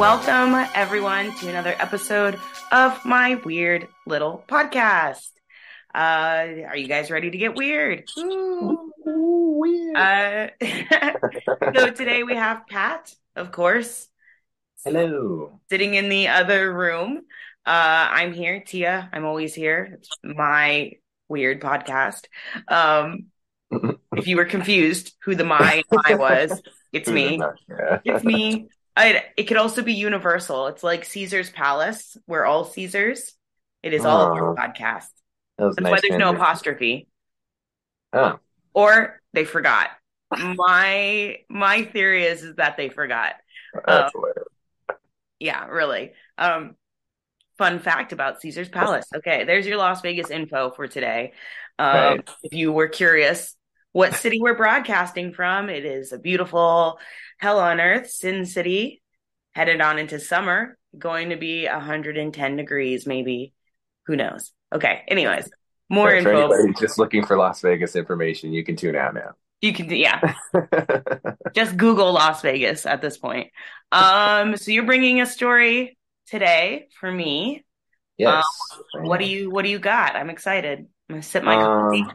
welcome everyone to another episode of my weird little podcast. Uh, are you guys ready to get weird? Ooh, weird. Uh, so today we have Pat, of course, Hello. sitting in the other room. Uh, I'm here, Tia. I'm always here. It's my weird podcast. Um, if you were confused who the my my was, it's me. Yeah. It's me. I, it could also be universal. It's like Caesar's Palace. We're all Caesars. It is all of our Oh. podcast. That That's nice why there's no apostrophe. Oh, Or they forgot. My my theory is, is that they forgot. that's hilarious. Yeah, really. Um, fun fact about Caesar's Palace. Okay, there's your Las Vegas info for today. Um, Right. if you were curious what city we're broadcasting from, it is a beautiful hell on earth, Sin City, headed on into summer, going to be 110 degrees, maybe. Who knows? Okay, anyways, more For info. just looking for Las Vegas information, you can tune out now. You can, yeah, just Google Las Vegas at this point. Um, so you're bringing a story today for me. yes. What do you What do you got? I'm excited. I'm gonna sip my Um, coffee.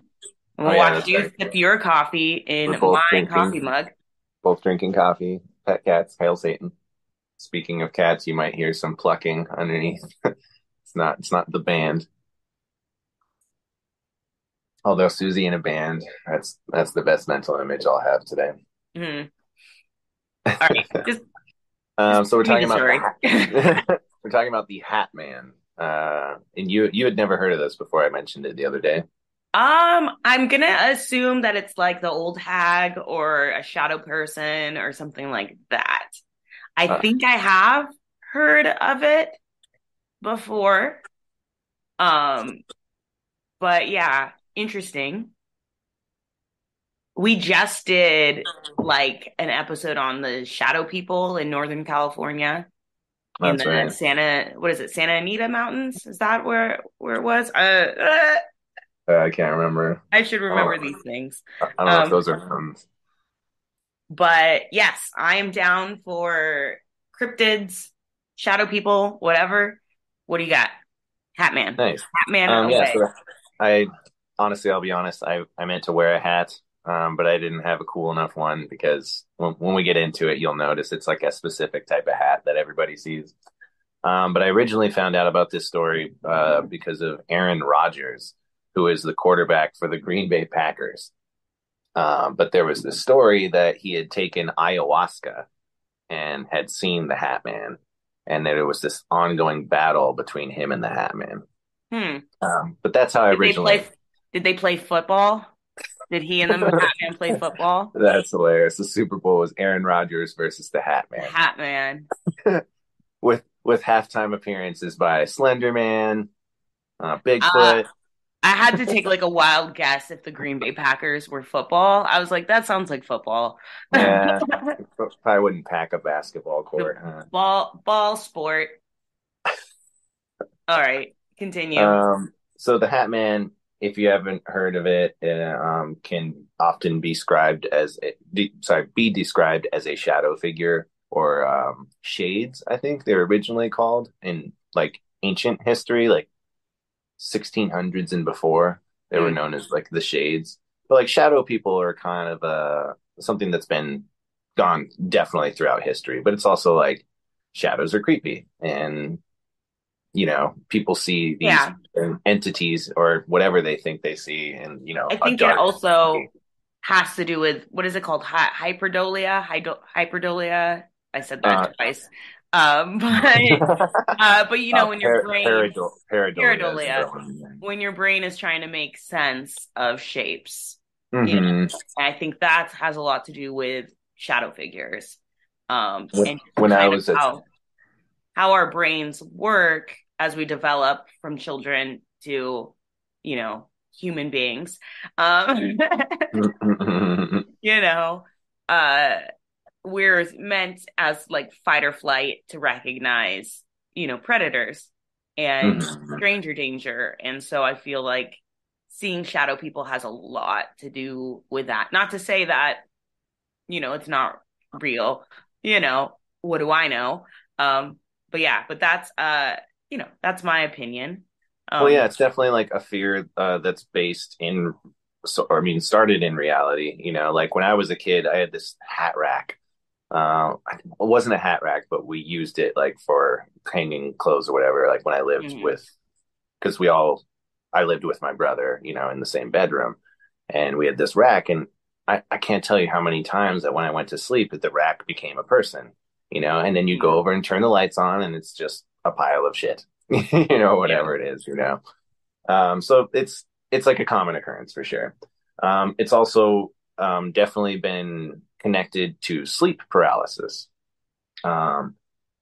I'm gonna oh, watch that's you right. sip your coffee in my coffee mug. Both drinking coffee. Pet cats. Hail Satan. Speaking of cats, you might hear some plucking underneath. it's not. It's not the band. Although Susie in a band, that's that's the best mental image I'll have today. Mhm. All right, just Um, so we're talking about we're talking about the Hat Man. Uh, and you you had never heard of this before I mentioned it the other day. Um, I'm gonna assume that it's like the old hag or a shadow person or something like that. I Uh. think I have heard of it before. Um, but yeah, interesting. We just did like an episode on the shadow people in Northern California in the right. Santa, what is it, Santa Anita Mountains? Is that where where it was? Uh, uh Uh, I can't remember. I should remember Oh. these things. I don't know Um, if those are mountains. But yes, I am down for cryptids, shadow people, whatever. What do you got? Hatman. Nice. Hatman Um, yeah. So I honestly, I'll be honest. I I meant to wear a hat, um, but I didn't have a cool enough one because when when we get into it, you'll notice it's like a specific type of hat that everybody sees. Um, but I originally found out about this story uh, because of Aaron Rodgers, who is the quarterback for the Green Bay Packers. Um, but there was this story that he had taken ayahuasca and had seen the Hat Man, and that there was this ongoing battle between him and the Hat Man. Hmm. Um, but that's how I Did they originally. play did they play football? Did he and the Hat Man play football? That's hilarious. The Super Bowl was Aaron Rodgers versus the Hat Man, Hat Man. with with halftime appearances by Slender Man, uh, Bigfoot. I had to take like a wild guess if the Green Bay Packers were football. I was like, that sounds like football. yeah, probably wouldn't pack a basketball court. Huh? ball ball sport. All right, continue. Um, so the Hat Man, if you haven't heard of it, uh, um, can often be described as a, de- sorry, be described as a shadow figure or um, shades. I think they're originally called in like ancient history, like 1600s and before. They were Mm. known as like the shades, but like shadow people are kind of uh something that's been gone definitely throughout history. But it's also like shadows are creepy and you know people see these Yeah. entities or whatever they think they see and you know i think it also has to do with what is it called? Hy- hyperdolia? Hydo- hyperdolia? I said that Uh, twice. Um, but uh, but you know Uh, when your brain pareido- pareidolia when your brain is trying to make sense of shapes, Mhm. I think that has a lot to do with shadow figures. Um, When- when I was how, how our brains work as we develop from children to, you know, human beings. Um, you know, uh, we're meant as like fight or flight to recognize, you know, predators and Mhm. stranger danger. And so I feel like seeing shadow people has a lot to do with that. Not to say that, you know, it's not real, you know, what do I know? Um, but yeah, but that's uh, you know, that's my opinion. Um, well, yeah, it's definitely like a fear uh, that's based in, so, or I mean, started in reality. You know, like when I was a kid, I had this hat rack. Uh, it wasn't a hat rack, but we used it like for hanging clothes or whatever. Like when I lived mm-hmm. with, because we all, I lived with my brother, you know, in the same bedroom, and we had this rack, and I, I can't tell you how many times that when I went to sleep, that the rack became a person, you know, and then you go mm-hmm. over and turn the lights on, and it's just a pile of shit, you know, whatever yeah. it is, you know. Um, so it's it's like a common occurrence for sure. Um, it's also um, definitely been connected to sleep paralysis. Um,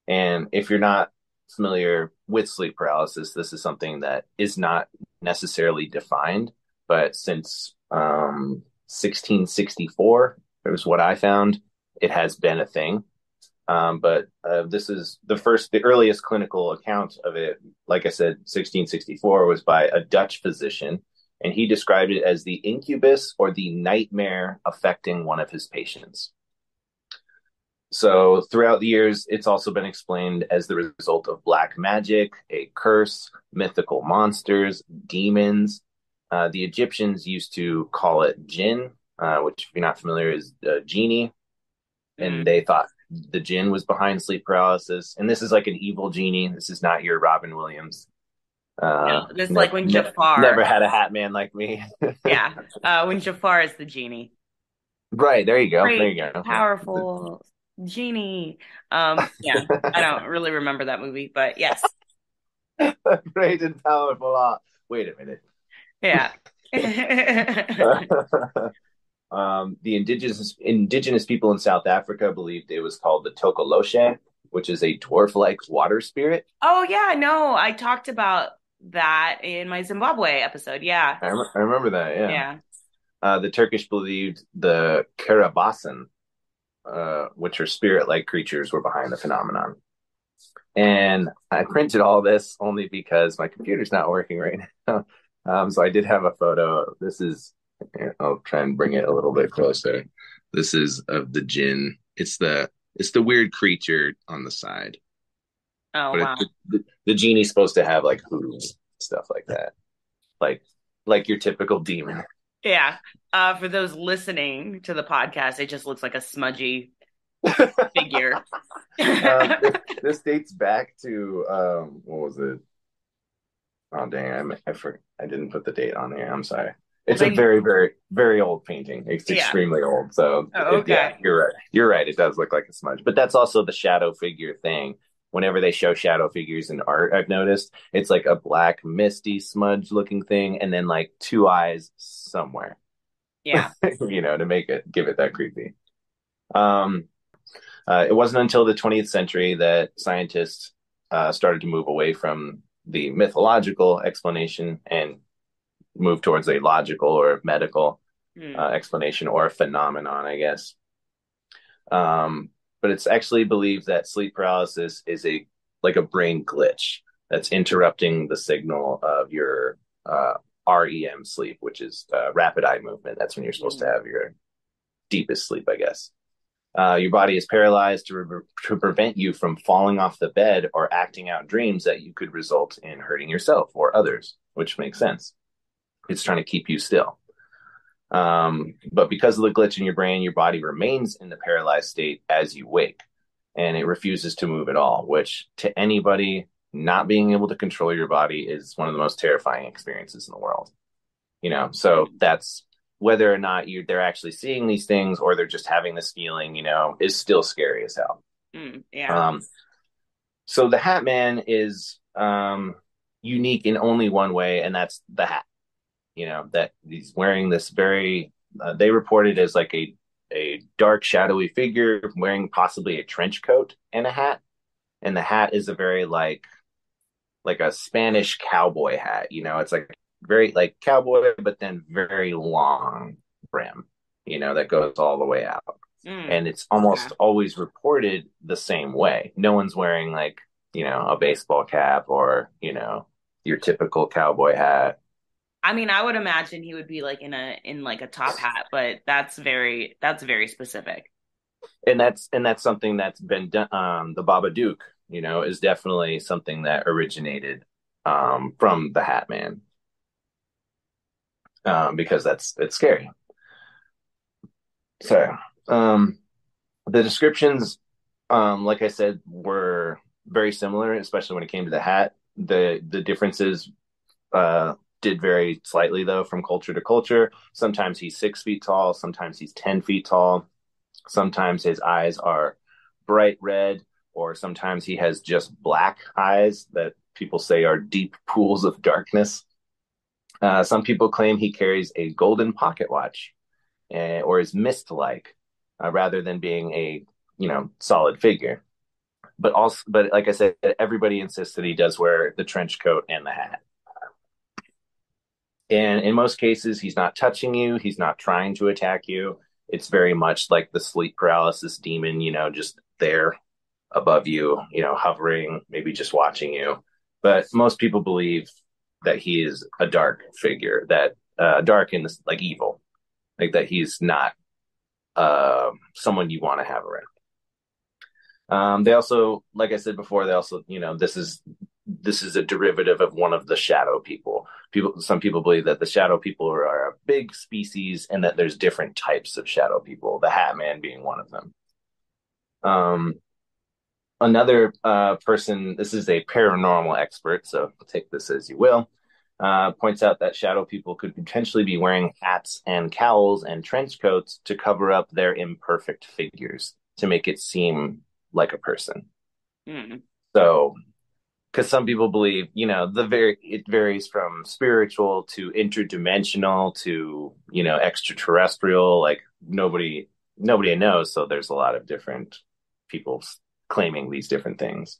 and if you're not familiar with sleep paralysis, this is something that is not necessarily defined, but since um, 1664, it was what I found, it has been a thing. Um, but uh, this is the first, the earliest clinical account of it. Like I said, 1664 was by a Dutch physician, and he described it as the incubus or the nightmare affecting one of his patients. So, throughout the years, it's also been explained as the result of black magic, a curse, mythical monsters, demons. Uh, the Egyptians used to call it jinn, uh, which, if you're not familiar, is uh, genie. And mm. they thought the jinn was behind sleep paralysis, and this is like an evil genie. This is not your Robin Williams. Uh, this is like when Jafar never had a hat man like me. yeah, uh, when Jafar is the genie. Right there, you go. Great, there you go. Powerful genie. Um, yeah, I don't really remember that movie, but yes. Great and powerful. Uh, wait a minute. Yeah. Um, the indigenous indigenous people in South Africa believed it was called the Tokoloshe, which is a dwarf-like water spirit. Oh yeah, no, I talked about that in my Zimbabwe episode. Yeah, I, rem- I remember that. Yeah, yeah. Uh, the Turkish believed the Karabasan, uh, which are spirit-like creatures, were behind the phenomenon. And I printed all this only because my computer's not working right now. Um, so I did have a photo. This is I'll try and bring it a little bit closer. This is of the jinn. It's the it's the weird creature on the side. Oh but wow! It, the, the, genie's supposed to have like hooves, stuff like that, like like your typical demon. Yeah. Uh, for those listening to the podcast, it just looks like a smudgy figure. uh, this, this, dates back to um, what was it? Oh dang! I I, for, I didn't put the date on there. I'm sorry. It's a very, very, very old painting. It's yeah. extremely old. So oh, okay. It, yeah, you're right. You're right. It does look like a smudge, but that's also the shadow figure thing. Whenever they show shadow figures in art, I've noticed it's like a black, misty, smudge looking thing, and then like two eyes somewhere. Yeah, you know, to make it give it that creepy. Um, uh, it wasn't until the 20th century that scientists uh, started to move away from the mythological explanation and move towards a logical or medical mm. uh, explanation or phenomenon, I guess. Um, but it's actually believed that sleep paralysis is a like a brain glitch that's interrupting the signal of your uh, REM sleep, which is uh, rapid eye movement. That's when you're supposed mm. to have your deepest sleep, I guess. Uh, your body is paralyzed to, re- to prevent you from falling off the bed or acting out dreams that you could result in hurting yourself or others, which makes sense. It's trying to keep you still. Um, but because of the glitch in your brain, your body remains in the paralyzed state as you wake and it refuses to move at all, which to anybody, not being able to control your body is one of the most terrifying experiences in the world. You know, so that's whether or not you they're actually seeing these things or they're just having this feeling, you know, is still scary as hell. Mm, yeah. Um, so the Hat Man is um, unique in only one way, and that's the hat you know that he's wearing this very uh, they reported as like a a dark shadowy figure wearing possibly a trench coat and a hat. And the hat is a very like like a spanish cowboy hat you know it's like very like cowboy but then very long brim you know that goes all the way out. Mm, and it's almost yeah. always reported the same way. No one's wearing like you know a baseball cap or you know your typical cowboy hat I mean, I would imagine he would be like in a in like a top hat, but that's very that's very specific. And that's and that's something that's been done. Um, the Babadook you know, is definitely something that originated um, from the Hat Man. Um, because that's it's scary. So, um, the descriptions, um, like I said, were very similar, especially when it came to the hat. The the differences uh, did vary slightly though from culture to culture. Sometimes he's six feet tall, sometimes he's ten feet tall, sometimes his eyes are bright red, or sometimes he has just black eyes that people say are deep pools of darkness. Uh, some people claim he carries a golden pocket watch, uh, or is mist-like, uh, rather than being a you know solid figure. But also, but like I said, everybody insists that he does wear the trench coat and the hat. And in most cases, he's not touching you. He's not trying to attack you. It's very much like the sleep paralysis demon, you know, just there above you, you know, hovering, maybe just watching you. But most people believe that he is a dark figure, that uh, dark and like evil, like that he's not uh, someone you want to have around. Um, they also, like I said before, they also, you know, this is this is a derivative of one of the shadow people. People, some people believe that the shadow people are, are a big species, and that there's different types of shadow people. The Hat Man being one of them. Um, another uh, person, this is a paranormal expert, so take this as you will, uh, points out that shadow people could potentially be wearing hats and cowls and trench coats to cover up their imperfect figures to make it seem like a person. Mm. So, because some people believe, you know, the very it varies from spiritual to interdimensional to you know extraterrestrial. Like nobody nobody knows, so there's a lot of different people claiming these different things.